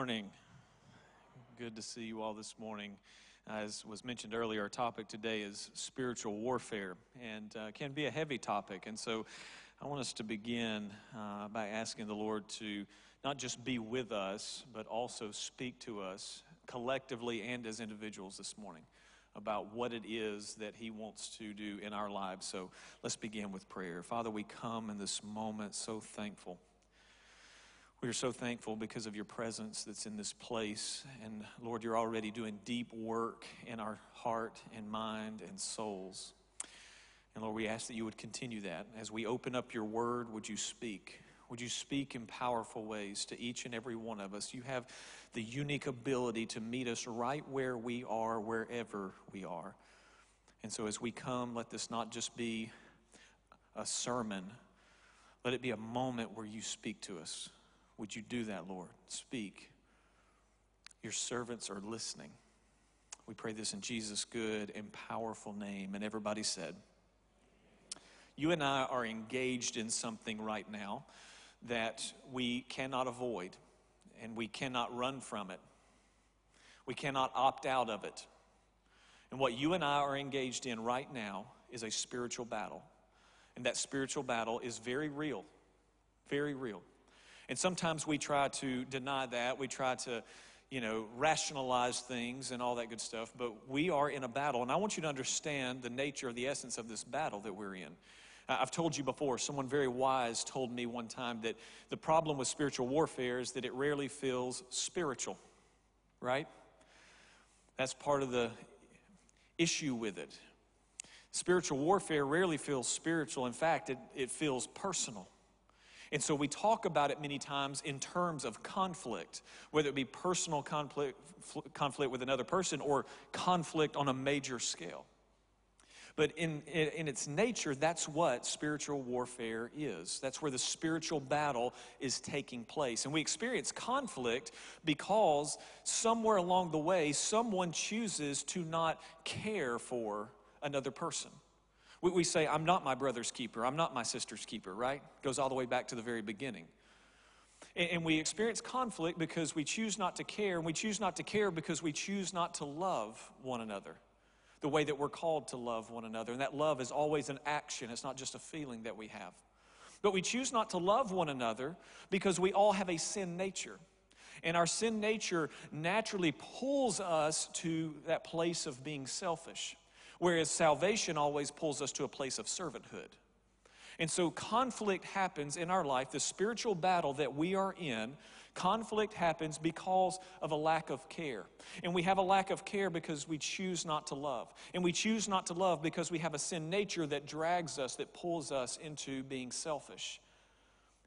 morning. Good to see you all this morning. As was mentioned earlier, our topic today is spiritual warfare and uh, can be a heavy topic. And so I want us to begin uh, by asking the Lord to not just be with us, but also speak to us collectively and as individuals this morning about what it is that He wants to do in our lives. So let's begin with prayer. Father, we come in this moment so thankful we are so thankful because of your presence that's in this place. And Lord, you're already doing deep work in our heart and mind and souls. And Lord, we ask that you would continue that. As we open up your word, would you speak? Would you speak in powerful ways to each and every one of us? You have the unique ability to meet us right where we are, wherever we are. And so as we come, let this not just be a sermon, let it be a moment where you speak to us would you do that, Lord? Speak. Your servants are listening. We pray this in Jesus' good and powerful name. And everybody said, You and I are engaged in something right now that we cannot avoid and we cannot run from it. We cannot opt out of it. And what you and I are engaged in right now is a spiritual battle. And that spiritual battle is very real, very real. And sometimes we try to deny that. We try to, you know, rationalize things and all that good stuff. But we are in a battle. And I want you to understand the nature, the essence of this battle that we're in. I've told you before, someone very wise told me one time that the problem with spiritual warfare is that it rarely feels spiritual, right? That's part of the issue with it. Spiritual warfare rarely feels spiritual. In fact, it, it feels personal. And so we talk about it many times in terms of conflict, whether it be personal conflict, conflict with another person or conflict on a major scale. But in, in its nature, that's what spiritual warfare is. That's where the spiritual battle is taking place. And we experience conflict because somewhere along the way, someone chooses to not care for another person. We, we say, I'm not my brother's keeper, I'm not my sister's keeper, right? Goes all the way back to the very beginning. And, and we experience conflict because we choose not to care, and we choose not to care because we choose not to love one another the way that we're called to love one another. And that love is always an action, it's not just a feeling that we have. But we choose not to love one another because we all have a sin nature. And our sin nature naturally pulls us to that place of being selfish. Whereas salvation always pulls us to a place of servanthood. And so conflict happens in our life, the spiritual battle that we are in. Conflict happens because of a lack of care. And we have a lack of care because we choose not to love. And we choose not to love because we have a sin nature that drags us, that pulls us into being selfish.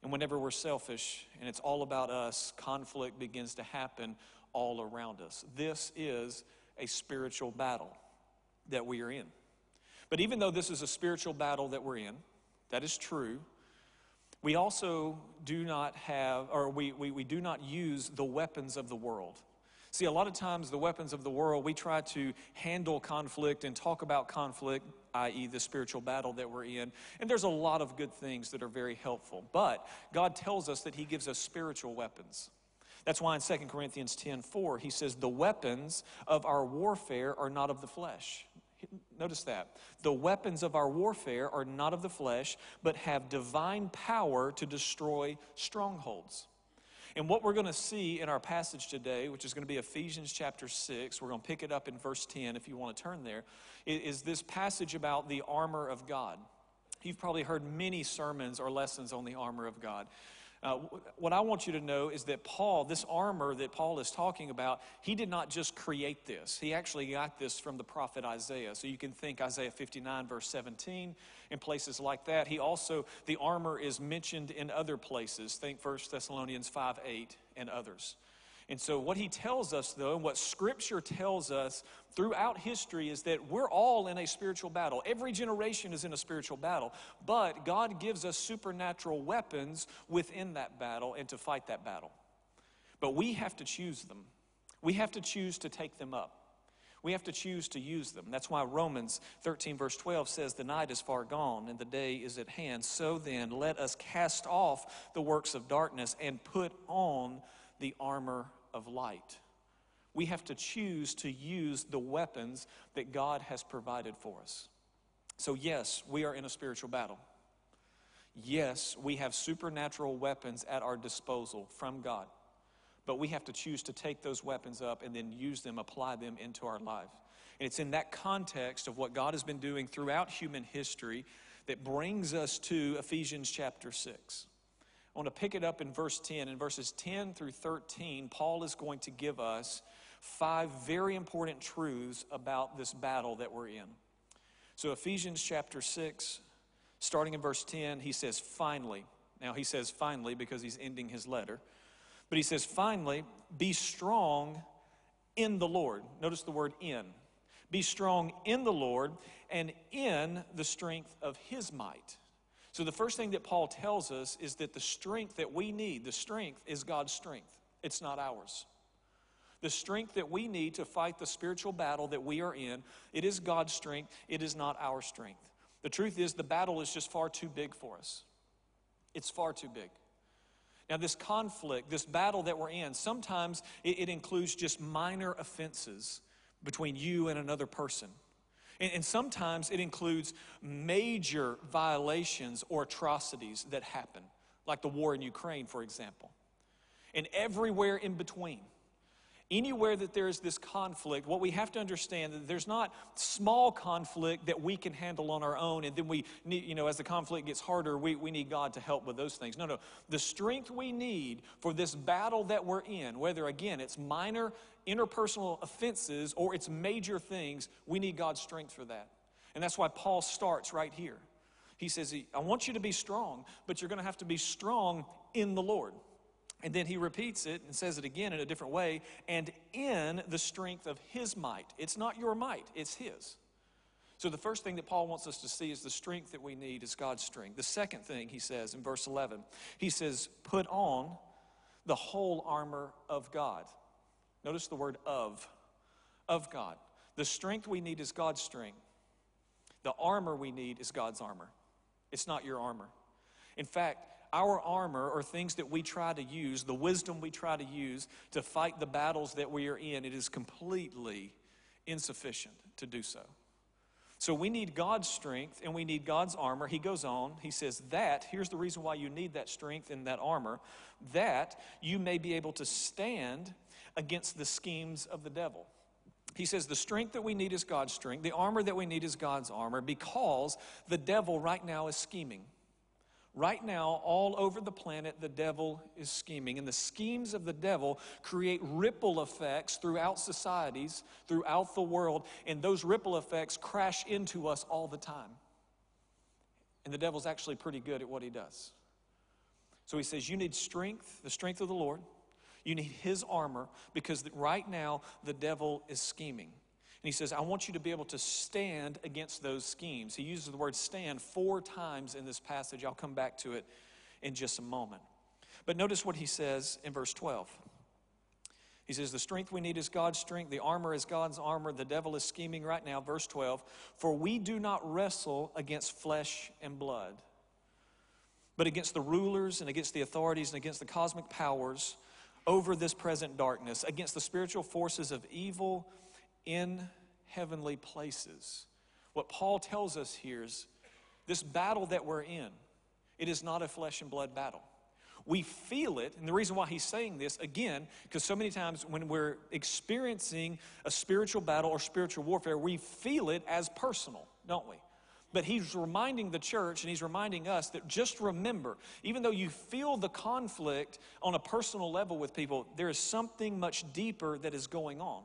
And whenever we're selfish and it's all about us, conflict begins to happen all around us. This is a spiritual battle that we are in. But even though this is a spiritual battle that we're in, that is true, we also do not have, or we, we, we do not use the weapons of the world. See, a lot of times the weapons of the world, we try to handle conflict and talk about conflict, i.e., the spiritual battle that we're in. And there's a lot of good things that are very helpful. But God tells us that He gives us spiritual weapons. That's why in 2 Corinthians 10 4, He says, The weapons of our warfare are not of the flesh. Notice that. The weapons of our warfare are not of the flesh, but have divine power to destroy strongholds. And what we're going to see in our passage today, which is going to be Ephesians chapter 6, we're going to pick it up in verse 10 if you want to turn there, is this passage about the armor of God. You've probably heard many sermons or lessons on the armor of God. Uh, what I want you to know is that Paul, this armor that Paul is talking about, he did not just create this. He actually got this from the prophet Isaiah. So you can think Isaiah 59, verse 17, in places like that. He also, the armor is mentioned in other places. Think 1 Thessalonians 5, 8, and others. And so, what he tells us, though, and what Scripture tells us throughout history is that we're all in a spiritual battle. Every generation is in a spiritual battle, but God gives us supernatural weapons within that battle and to fight that battle. But we have to choose them, we have to choose to take them up. We have to choose to use them. That's why Romans 13, verse 12 says, The night is far gone and the day is at hand. So then, let us cast off the works of darkness and put on the armor of light. We have to choose to use the weapons that God has provided for us. So, yes, we are in a spiritual battle. Yes, we have supernatural weapons at our disposal from God, but we have to choose to take those weapons up and then use them, apply them into our life. And it's in that context of what God has been doing throughout human history that brings us to Ephesians chapter 6. I want to pick it up in verse 10. In verses 10 through 13, Paul is going to give us five very important truths about this battle that we're in. So, Ephesians chapter 6, starting in verse 10, he says, finally. Now, he says finally because he's ending his letter. But he says, finally, be strong in the Lord. Notice the word in. Be strong in the Lord and in the strength of his might. So, the first thing that Paul tells us is that the strength that we need, the strength is God's strength, it's not ours. The strength that we need to fight the spiritual battle that we are in, it is God's strength, it is not our strength. The truth is, the battle is just far too big for us. It's far too big. Now, this conflict, this battle that we're in, sometimes it, it includes just minor offenses between you and another person. And, sometimes it includes major violations or atrocities that happen, like the war in Ukraine, for example. And everywhere in between anywhere that there is this conflict, what we have to understand that there's not small conflict that we can handle on our own, and then we need, you know, as the conflict gets harder, we, we need God to help with those things. No, no. The strength we need for this battle that we're in, whether again it's minor interpersonal offenses or it's major things, we need God's strength for that. And that's why Paul starts right here. He says, I want you to be strong, but you're going to have to be strong in the Lord. And then he repeats it and says it again in a different way, and in the strength of his might. It's not your might, it's his. So the first thing that Paul wants us to see is the strength that we need is God's strength. The second thing he says in verse 11, he says, put on the whole armor of God. Notice the word of, of God. The strength we need is God's strength. The armor we need is God's armor. It's not your armor. In fact, our armor or things that we try to use, the wisdom we try to use to fight the battles that we are in, it is completely insufficient to do so. So we need God's strength and we need God's armor. He goes on, he says, That, here's the reason why you need that strength and that armor, that you may be able to stand against the schemes of the devil. He says, The strength that we need is God's strength, the armor that we need is God's armor, because the devil right now is scheming. Right now, all over the planet, the devil is scheming. And the schemes of the devil create ripple effects throughout societies, throughout the world. And those ripple effects crash into us all the time. And the devil's actually pretty good at what he does. So he says, You need strength, the strength of the Lord. You need his armor because right now the devil is scheming. And he says, I want you to be able to stand against those schemes. He uses the word stand four times in this passage. I'll come back to it in just a moment. But notice what he says in verse 12. He says, The strength we need is God's strength. The armor is God's armor. The devil is scheming right now. Verse 12 For we do not wrestle against flesh and blood, but against the rulers and against the authorities and against the cosmic powers over this present darkness, against the spiritual forces of evil in heavenly places. What Paul tells us here is this battle that we're in, it is not a flesh and blood battle. We feel it, and the reason why he's saying this, again, because so many times when we're experiencing a spiritual battle or spiritual warfare, we feel it as personal, don't we? But he's reminding the church and he's reminding us that just remember, even though you feel the conflict on a personal level with people, there is something much deeper that is going on.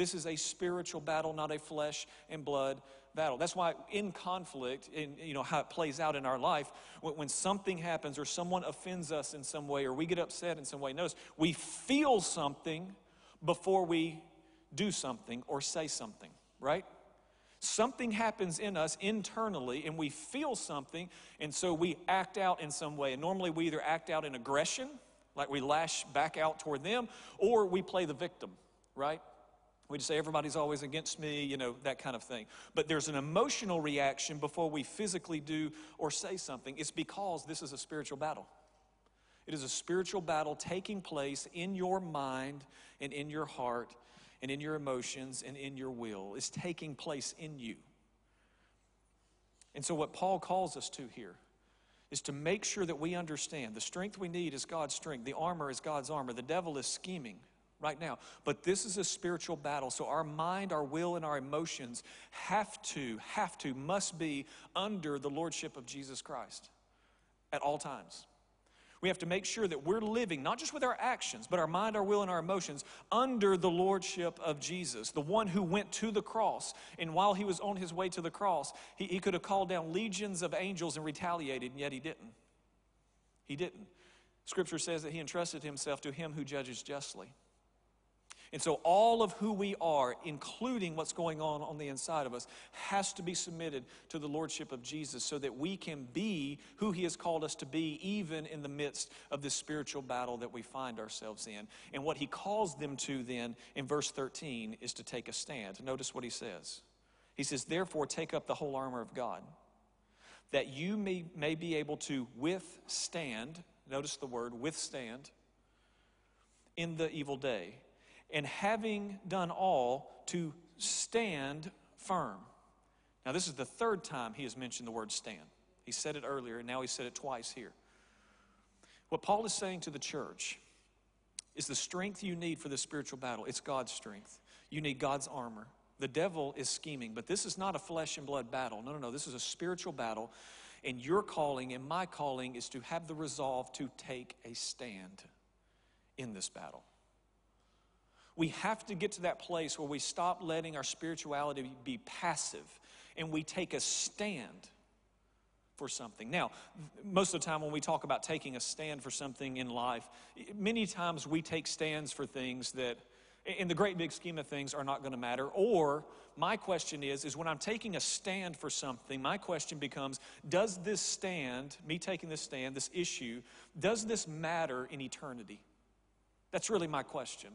This is a spiritual battle, not a flesh and blood battle. That's why in conflict, in you know how it plays out in our life, when, when something happens or someone offends us in some way or we get upset in some way, notice we feel something before we do something or say something, right? Something happens in us internally and we feel something, and so we act out in some way. And normally we either act out in aggression, like we lash back out toward them, or we play the victim, right? We just say everybody's always against me, you know, that kind of thing. But there's an emotional reaction before we physically do or say something. It's because this is a spiritual battle. It is a spiritual battle taking place in your mind and in your heart and in your emotions and in your will. It's taking place in you. And so, what Paul calls us to here is to make sure that we understand the strength we need is God's strength, the armor is God's armor. The devil is scheming right now. But this is a spiritual battle. So our mind, our will, and our emotions have to, have to, must be under the lordship of Jesus Christ at all times. We have to make sure that we're living, not just with our actions, but our mind, our will, and our emotions, under the lordship of Jesus, the one who went to the cross. And while he was on his way to the cross, he, he could have called down legions of angels and retaliated, and yet he didn't. He didn't. Scripture says that he entrusted himself to him who judges justly. And so, all of who we are, including what's going on on the inside of us, has to be submitted to the Lordship of Jesus so that we can be who He has called us to be, even in the midst of this spiritual battle that we find ourselves in. And what He calls them to then in verse 13 is to take a stand. Notice what He says. He says, Therefore, take up the whole armor of God, that you may, may be able to withstand, notice the word, withstand, in the evil day and having done all, to stand firm. Now, this is the third time he has mentioned the word stand. He said it earlier, and now he said it twice here. What Paul is saying to the church is the strength you need for the spiritual battle. It's God's strength. You need God's armor. The devil is scheming, but this is not a flesh and blood battle. No, no, no. This is a spiritual battle. And your calling and my calling is to have the resolve to take a stand in this battle. We have to get to that place where we stop letting our spirituality be passive and we take a stand for something. Now, most of the time when we talk about taking a stand for something in life, many times we take stands for things that in the great big scheme of things are not going to matter. Or my question is is when i'm taking a stand for something my question becomes does this stand me taking this stand this issue does this matter in eternity? That's really my question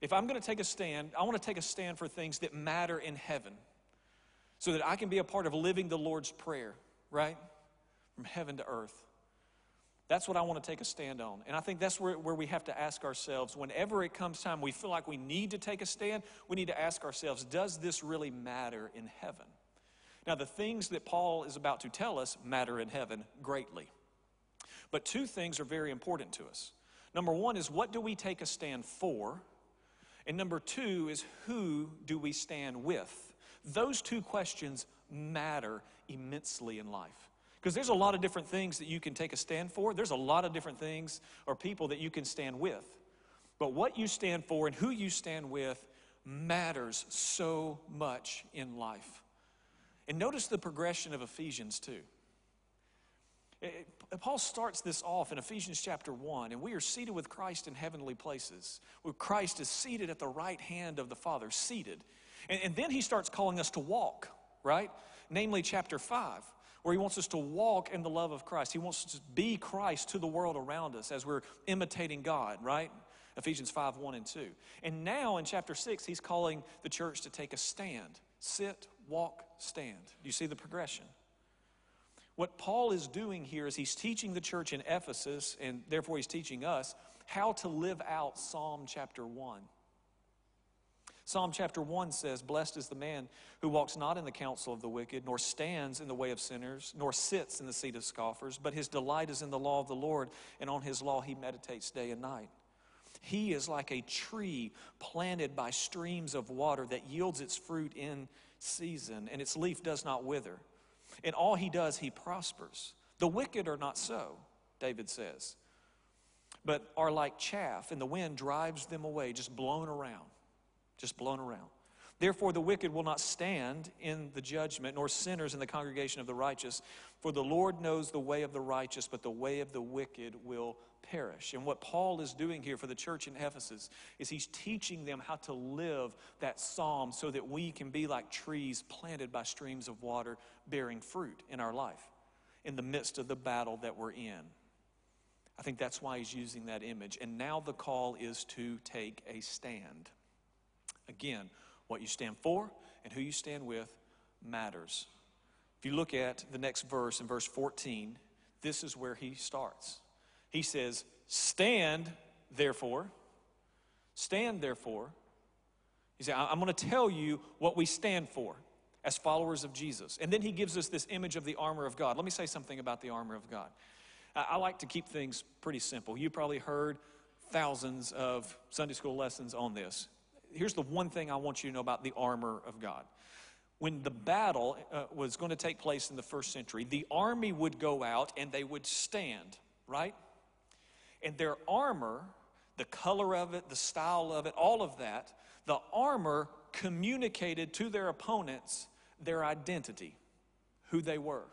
if I'm going to take a stand, I want to take a stand for things that matter in heaven so that I can be a part of living the Lord's Prayer, right? From heaven to earth. That's what I want to take a stand on. And I think that's where, where we have to ask ourselves whenever it comes time we feel like we need to take a stand, we need to ask ourselves, does this really matter in heaven? Now, the things that Paul is about to tell us matter in heaven greatly. But two things are very important to us. Number one is what do we take a stand for? And number two is who do we stand with? Those two questions matter immensely in life. Because there's a lot of different things that you can take a stand for. There's a lot of different things or people that you can stand with. But what you stand for and who you stand with matters so much in life. And notice the progression of Ephesians 2. It, Paul starts this off in Ephesians chapter 1, and we are seated with Christ in heavenly places, where Christ is seated at the right hand of the Father, seated. And, and then he starts calling us to walk, right? Namely, chapter 5, where he wants us to walk in the love of Christ. He wants us to be Christ to the world around us as we're imitating God, right? Ephesians 5 1 and 2. And now in chapter 6, he's calling the church to take a stand sit, walk, stand. Do you see the progression? What Paul is doing here is he's teaching the church in Ephesus, and therefore he's teaching us how to live out Psalm chapter 1. Psalm chapter 1 says, Blessed is the man who walks not in the counsel of the wicked, nor stands in the way of sinners, nor sits in the seat of scoffers, but his delight is in the law of the Lord, and on his law he meditates day and night. He is like a tree planted by streams of water that yields its fruit in season, and its leaf does not wither. In all he does, he prospers. The wicked are not so, David says, but are like chaff, and the wind drives them away, just blown around, just blown around. Therefore, the wicked will not stand in the judgment, nor sinners in the congregation of the righteous. For the Lord knows the way of the righteous, but the way of the wicked will perish. And what Paul is doing here for the church in Ephesus is he's teaching them how to live that psalm so that we can be like trees planted by streams of water, bearing fruit in our life in the midst of the battle that we're in. I think that's why he's using that image. And now the call is to take a stand. Again, what you stand for and who you stand with matters. If you look at the next verse in verse 14, this is where he starts. He says, Stand, therefore. Stand, therefore. He said, I'm going to tell you what we stand for as followers of Jesus. And then he gives us this image of the armor of God. Let me say something about the armor of God. I like to keep things pretty simple. You probably heard thousands of Sunday school lessons on this. Here's the one thing I want you to know about the armor of God. When the battle uh, was going to take place in the first century, the army would go out and they would stand, right? And their armor, the color of it, the style of it, all of that, the armor communicated to their opponents their identity, who they were.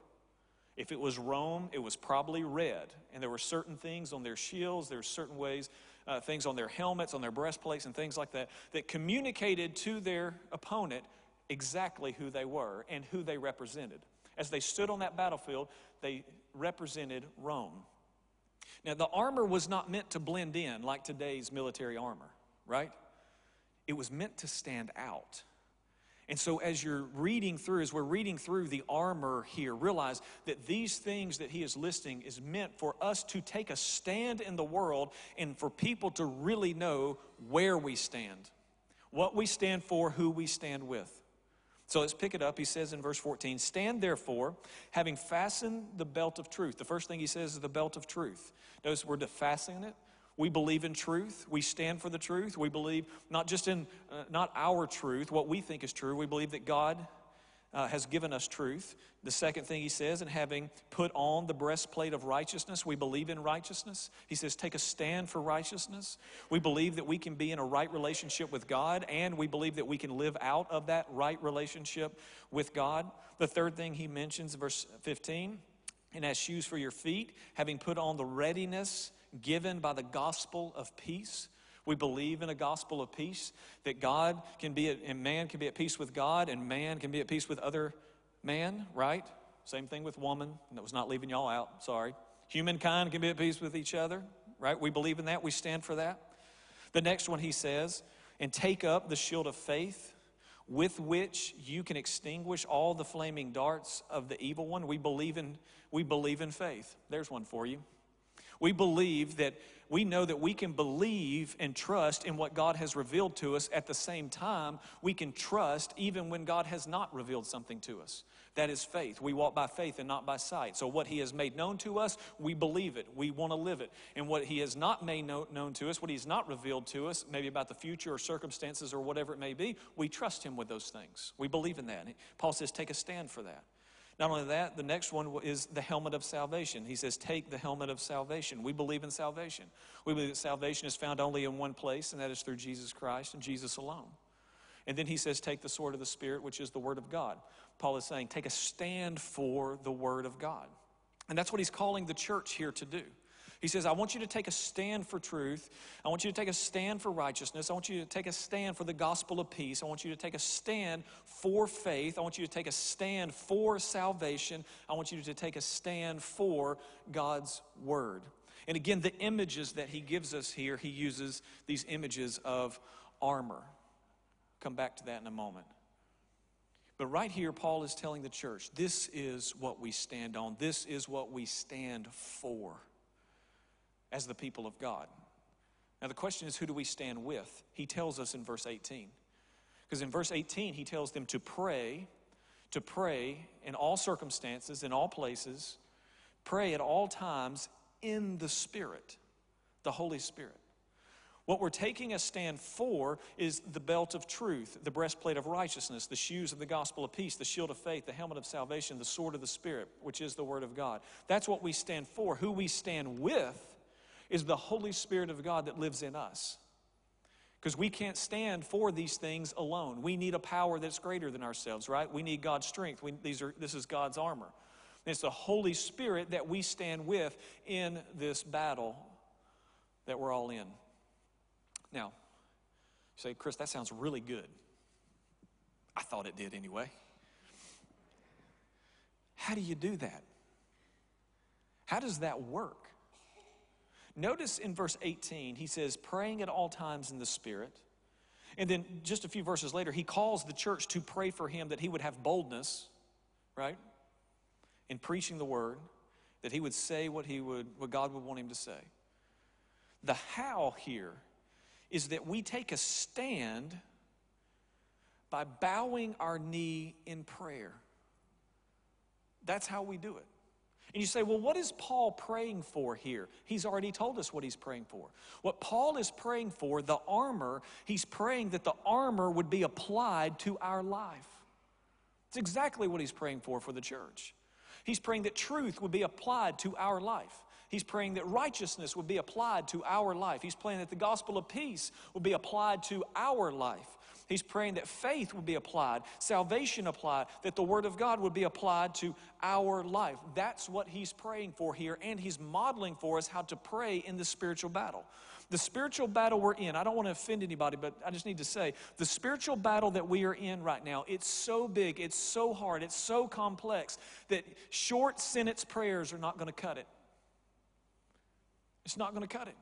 If it was Rome, it was probably red. And there were certain things on their shields, there were certain ways, uh, things on their helmets, on their breastplates, and things like that, that communicated to their opponent exactly who they were and who they represented. As they stood on that battlefield, they represented Rome. Now, the armor was not meant to blend in like today's military armor, right? It was meant to stand out. And so, as you're reading through, as we're reading through the armor here, realize that these things that he is listing is meant for us to take a stand in the world and for people to really know where we stand, what we stand for, who we stand with. So let's pick it up. He says in verse 14, Stand therefore, having fastened the belt of truth. The first thing he says is the belt of truth. Notice we're to fasten it. We believe in truth. We stand for the truth. We believe not just in, uh, not our truth, what we think is true. We believe that God uh, has given us truth. The second thing he says, and having put on the breastplate of righteousness, we believe in righteousness. He says, take a stand for righteousness. We believe that we can be in a right relationship with God, and we believe that we can live out of that right relationship with God. The third thing he mentions, verse 15, and as shoes for your feet, having put on the readiness given by the gospel of peace. We believe in a gospel of peace that God can be at, and man can be at peace with God and man can be at peace with other man, right? Same thing with woman. That was not leaving y'all out. Sorry. Humankind can be at peace with each other, right? We believe in that. We stand for that. The next one he says, and take up the shield of faith with which you can extinguish all the flaming darts of the evil one. We believe in we believe in faith. There's one for you. We believe that we know that we can believe and trust in what God has revealed to us. At the same time, we can trust even when God has not revealed something to us. That is faith. We walk by faith and not by sight. So, what He has made known to us, we believe it. We want to live it. And what He has not made known to us, what He's not revealed to us, maybe about the future or circumstances or whatever it may be, we trust Him with those things. We believe in that. Paul says, take a stand for that. Not only that, the next one is the helmet of salvation. He says, Take the helmet of salvation. We believe in salvation. We believe that salvation is found only in one place, and that is through Jesus Christ and Jesus alone. And then he says, Take the sword of the Spirit, which is the Word of God. Paul is saying, Take a stand for the Word of God. And that's what he's calling the church here to do. He says, I want you to take a stand for truth. I want you to take a stand for righteousness. I want you to take a stand for the gospel of peace. I want you to take a stand for faith. I want you to take a stand for salvation. I want you to take a stand for God's word. And again, the images that he gives us here, he uses these images of armor. Come back to that in a moment. But right here, Paul is telling the church this is what we stand on, this is what we stand for as the people of God. Now, the question is, who do we stand with? He tells us in verse 18. Because in verse 18, he tells them to pray, to pray in all circumstances, in all places, pray at all times in the Spirit, the Holy Spirit. What we're taking a stand for is the belt of truth, the breastplate of righteousness, the shoes of the gospel of peace, the shield of faith, the helmet of salvation, the sword of the Spirit, which is the word of God. That's what we stand for. Who we stand with is the Holy Spirit of God that lives in us. Because we can't stand for these things alone. We need a power that's greater than ourselves, right? We need God's strength. We, these are, this is God's armor. And it's the Holy Spirit that we stand with in this battle that we're all in. Now, you say, Chris, that sounds really good. I thought it did anyway. How do you do that? How does that work? Notice in verse 18, he says, praying at all times in the Spirit. And then just a few verses later, he calls the church to pray for him that he would have boldness, right, in preaching the word, that he would say what, he would, what God would want him to say. The how here is that we take a stand by bowing our knee in prayer. That's how we do it. And you say, well, what is Paul praying for here? He's already told us what he's praying for. What Paul is praying for, the armor, he's praying that the armor would be applied to our life. It's exactly what he's praying for for the church. He's praying that truth would be applied to our life. He's praying that righteousness would be applied to our life. He's praying that the gospel of peace would be applied to our life. He's praying that faith would be applied, salvation applied, that the Word of God would be applied to our life. That's what he's praying for here, and he's modeling for us how to pray in the spiritual battle. The spiritual battle we're in, I don't want to offend anybody, but I just need to say the spiritual battle that we are in right now, it's so big, it's so hard, it's so complex that short sentence prayers are not going to cut it. It's not going to cut it.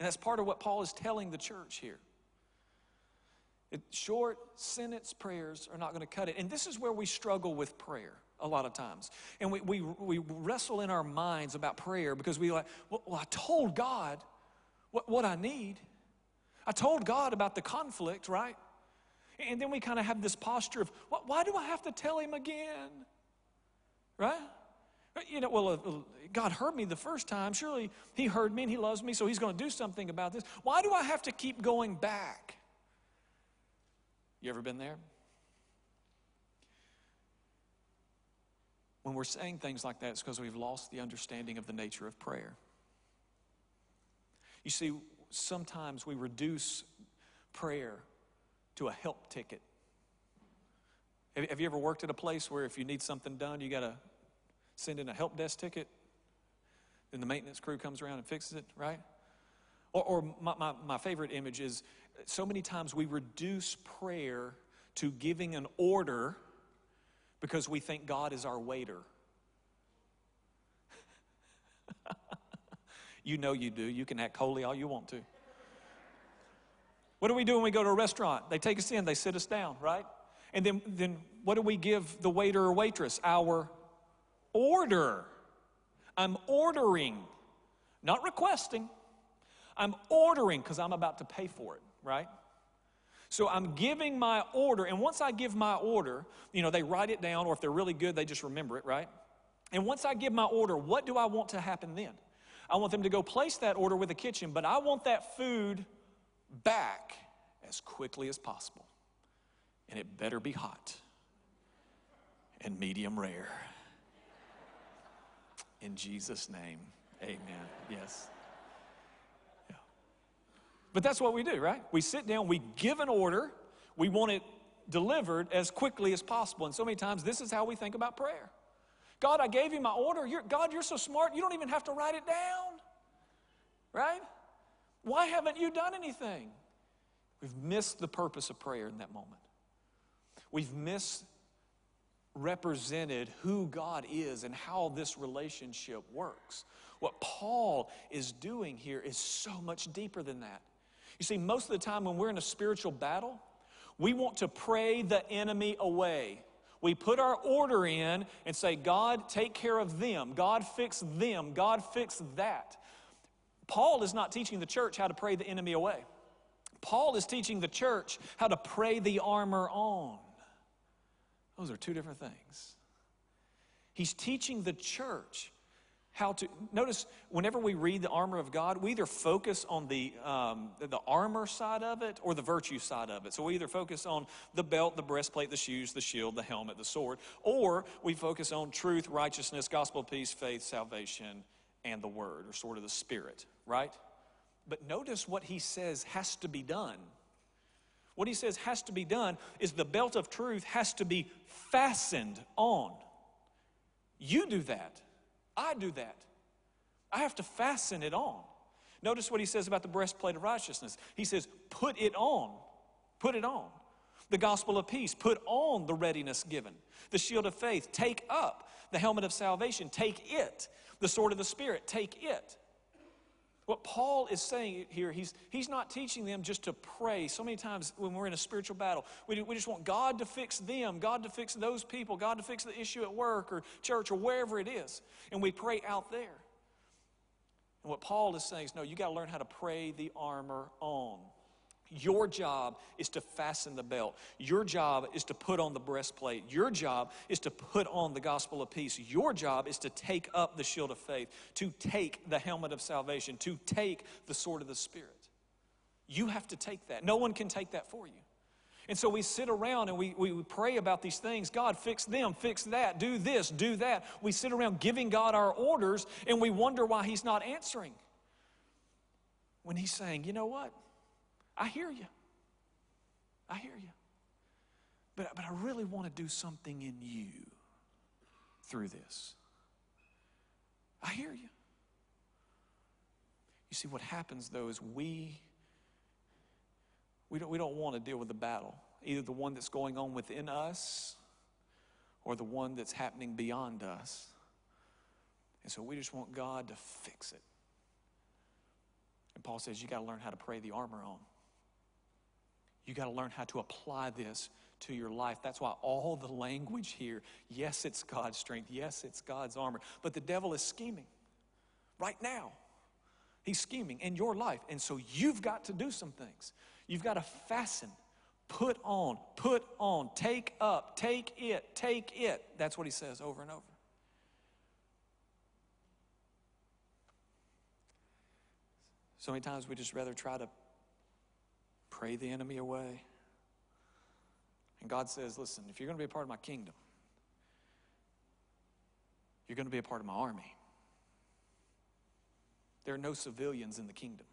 And that's part of what Paul is telling the church here. It, short sentence prayers are not going to cut it. And this is where we struggle with prayer a lot of times. And we, we, we wrestle in our minds about prayer because we like, well, well I told God what, what I need. I told God about the conflict, right? And then we kind of have this posture of, why do I have to tell him again? Right? You know, well, uh, God heard me the first time. Surely He heard me and He loves me, so He's going to do something about this. Why do I have to keep going back? You ever been there? When we're saying things like that, it's because we've lost the understanding of the nature of prayer. You see, sometimes we reduce prayer to a help ticket. Have you ever worked at a place where if you need something done, you got to send in a help desk ticket? Then the maintenance crew comes around and fixes it, right? Or, or my, my, my favorite image is so many times we reduce prayer to giving an order because we think God is our waiter. you know you do. You can act holy all you want to. What do we do when we go to a restaurant? They take us in, they sit us down, right? And then, then what do we give the waiter or waitress? Our order. I'm ordering, not requesting. I'm ordering because I'm about to pay for it, right? So I'm giving my order, and once I give my order, you know, they write it down, or if they're really good, they just remember it, right? And once I give my order, what do I want to happen then? I want them to go place that order with the kitchen, but I want that food back as quickly as possible. And it better be hot and medium rare. In Jesus' name, amen. Yes. But that's what we do, right? We sit down, we give an order, we want it delivered as quickly as possible. And so many times, this is how we think about prayer. God, I gave you my order. You're, God, you're so smart, you don't even have to write it down. Right? Why haven't you done anything? We've missed the purpose of prayer in that moment. We've misrepresented who God is and how this relationship works. What Paul is doing here is so much deeper than that. You see, most of the time when we're in a spiritual battle, we want to pray the enemy away. We put our order in and say, God, take care of them. God, fix them. God, fix that. Paul is not teaching the church how to pray the enemy away. Paul is teaching the church how to pray the armor on. Those are two different things. He's teaching the church how to notice whenever we read the armor of God, we either focus on the um, the armor side of it or the virtue side of it. So we either focus on the belt, the breastplate, the shoes, the shield, the helmet, the sword, or we focus on truth, righteousness, gospel, peace, faith, salvation, and the word, or sort of the spirit, right? But notice what he says has to be done. What he says has to be done is the belt of truth has to be fastened on. You do that. I do that. I have to fasten it on. Notice what he says about the breastplate of righteousness. He says, put it on. Put it on. The gospel of peace, put on the readiness given. The shield of faith, take up. The helmet of salvation, take it. The sword of the Spirit, take it. What Paul is saying here, he's, he's not teaching them just to pray. So many times when we're in a spiritual battle, we, we just want God to fix them, God to fix those people, God to fix the issue at work or church or wherever it is. And we pray out there. And what Paul is saying is no, you got to learn how to pray the armor on. Your job is to fasten the belt. Your job is to put on the breastplate. Your job is to put on the gospel of peace. Your job is to take up the shield of faith, to take the helmet of salvation, to take the sword of the Spirit. You have to take that. No one can take that for you. And so we sit around and we, we pray about these things God, fix them, fix that, do this, do that. We sit around giving God our orders and we wonder why He's not answering. When He's saying, you know what? I hear you. I hear you. But, but I really want to do something in you through this. I hear you. You see, what happens though is we, we don't, we don't want to deal with the battle, either the one that's going on within us or the one that's happening beyond us. And so we just want God to fix it. And Paul says, you got to learn how to pray the armor on. You got to learn how to apply this to your life. That's why all the language here, yes, it's God's strength, yes, it's God's armor, but the devil is scheming right now. He's scheming in your life. And so you've got to do some things. You've got to fasten, put on, put on, take up, take it, take it. That's what he says over and over. So many times we just rather try to pray the enemy away. And God says, listen, if you're going to be a part of my kingdom, you're going to be a part of my army. There are no civilians in the kingdom.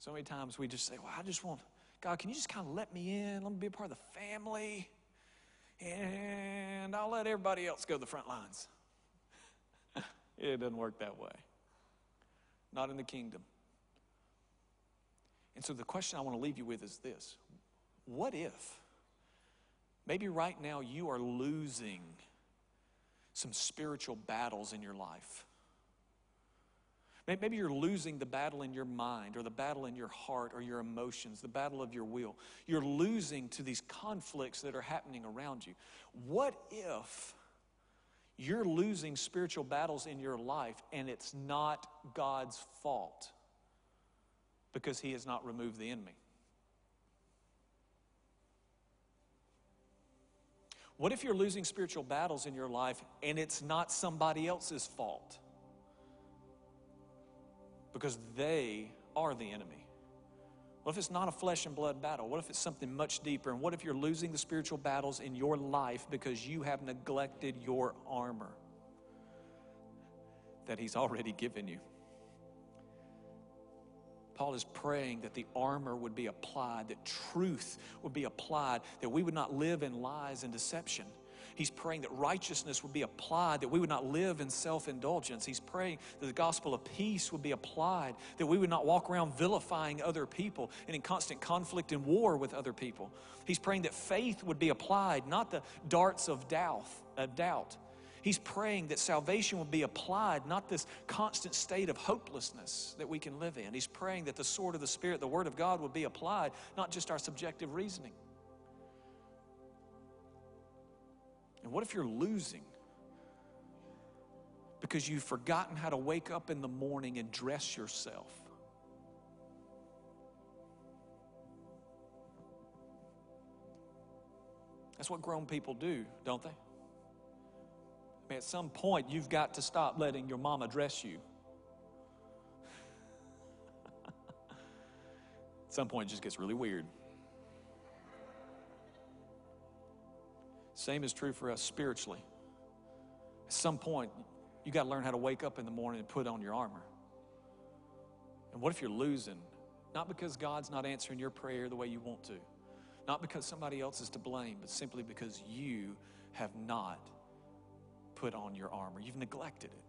So many times we just say, well, I just want, God, can you just kind of let me in? Let me be a part of the family. And I'll let everybody else go to the front lines. it doesn't work that way. Not in the kingdom. And so the question I want to leave you with is this What if? Maybe right now you are losing some spiritual battles in your life. Maybe you're losing the battle in your mind or the battle in your heart or your emotions, the battle of your will. You're losing to these conflicts that are happening around you. What if you're losing spiritual battles in your life and it's not God's fault? Because he has not removed the enemy. What if you're losing spiritual battles in your life and it's not somebody else's fault? Because they are the enemy. What if it's not a flesh and blood battle? What if it's something much deeper? And what if you're losing the spiritual battles in your life because you have neglected your armor that He's already given you? Paul is praying that the armor would be applied, that truth would be applied, that we would not live in lies and deception. He's praying that righteousness would be applied, that we would not live in self indulgence. He's praying that the gospel of peace would be applied, that we would not walk around vilifying other people and in constant conflict and war with other people. He's praying that faith would be applied, not the darts of doubt. Of doubt. He's praying that salvation will be applied, not this constant state of hopelessness that we can live in. He's praying that the sword of the Spirit, the Word of God, will be applied, not just our subjective reasoning. And what if you're losing because you've forgotten how to wake up in the morning and dress yourself? That's what grown people do, don't they? At some point, you've got to stop letting your mama dress you. at some point, it just gets really weird. Same is true for us spiritually. At some point, you got to learn how to wake up in the morning and put on your armor. And what if you're losing? Not because God's not answering your prayer the way you want to, not because somebody else is to blame, but simply because you have not put on your armor. You've neglected it.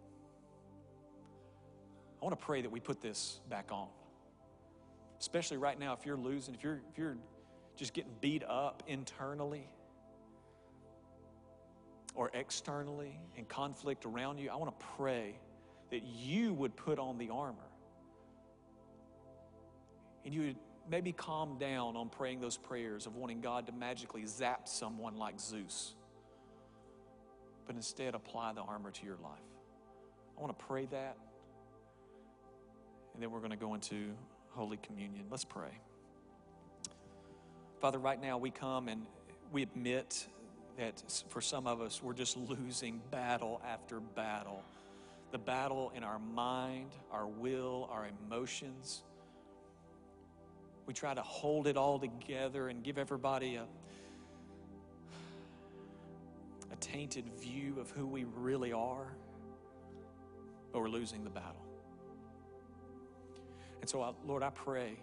I want to pray that we put this back on. Especially right now, if you're losing, if you're, if you're just getting beat up internally or externally in conflict around you, I want to pray that you would put on the armor. And you would maybe calm down on praying those prayers of wanting God to magically zap someone like Zeus, but instead apply the armor to your life. I want to pray that, and then we're going to go into Holy Communion. Let's pray. Father, right now we come and we admit that for some of us, we're just losing battle after battle. The battle in our mind, our will, our emotions. We try to hold it all together and give everybody a, tainted view of who we really are, but we're losing the battle. And so, I, Lord, I pray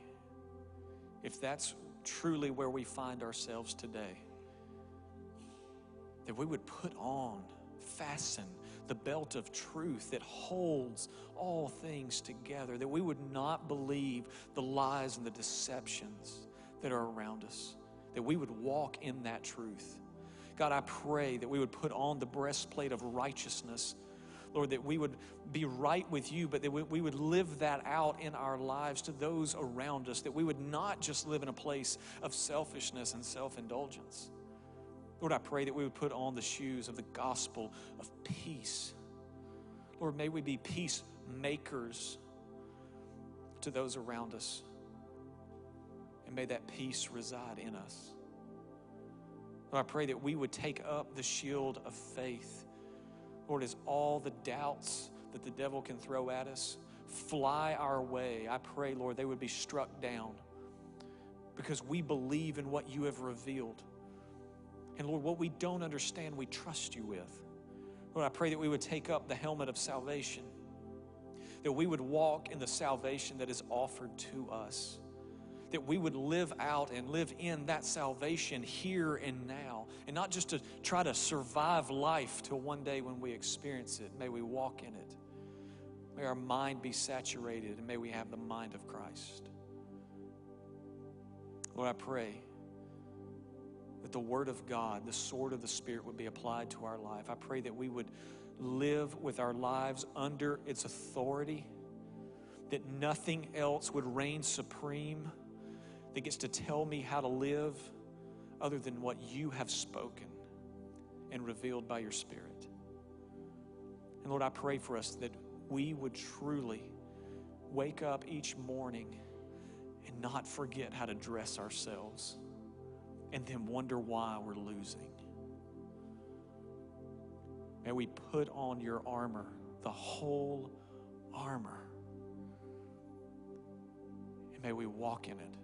if that's truly where we find ourselves today, that we would put on, fasten the belt of truth that holds all things together, that we would not believe the lies and the deceptions that are around us, that we would walk in that truth. God, I pray that we would put on the breastplate of righteousness. Lord, that we would be right with you, but that we would live that out in our lives to those around us, that we would not just live in a place of selfishness and self indulgence. Lord, I pray that we would put on the shoes of the gospel of peace. Lord, may we be peacemakers to those around us. And may that peace reside in us. Lord, I pray that we would take up the shield of faith. Lord, as all the doubts that the devil can throw at us fly our way, I pray, Lord, they would be struck down because we believe in what you have revealed. And Lord, what we don't understand, we trust you with. Lord, I pray that we would take up the helmet of salvation, that we would walk in the salvation that is offered to us, that we would live out and live in that salvation here and now, and not just to try to survive life till one day when we experience it. May we walk in it. May our mind be saturated, and may we have the mind of Christ. Lord, I pray that the Word of God, the sword of the Spirit, would be applied to our life. I pray that we would live with our lives under its authority, that nothing else would reign supreme, that gets to tell me how to live other than what you have spoken and revealed by your Spirit. And Lord, I pray for us that we would truly wake up each morning and not forget how to dress ourselves and then wonder why we're losing. May we put on your armor, the whole armor, and may we walk in it.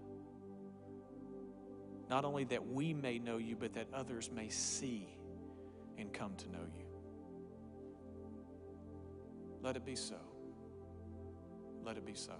Not only that we may know you, but that others may see and come to know you. Let it be so. Let it be so.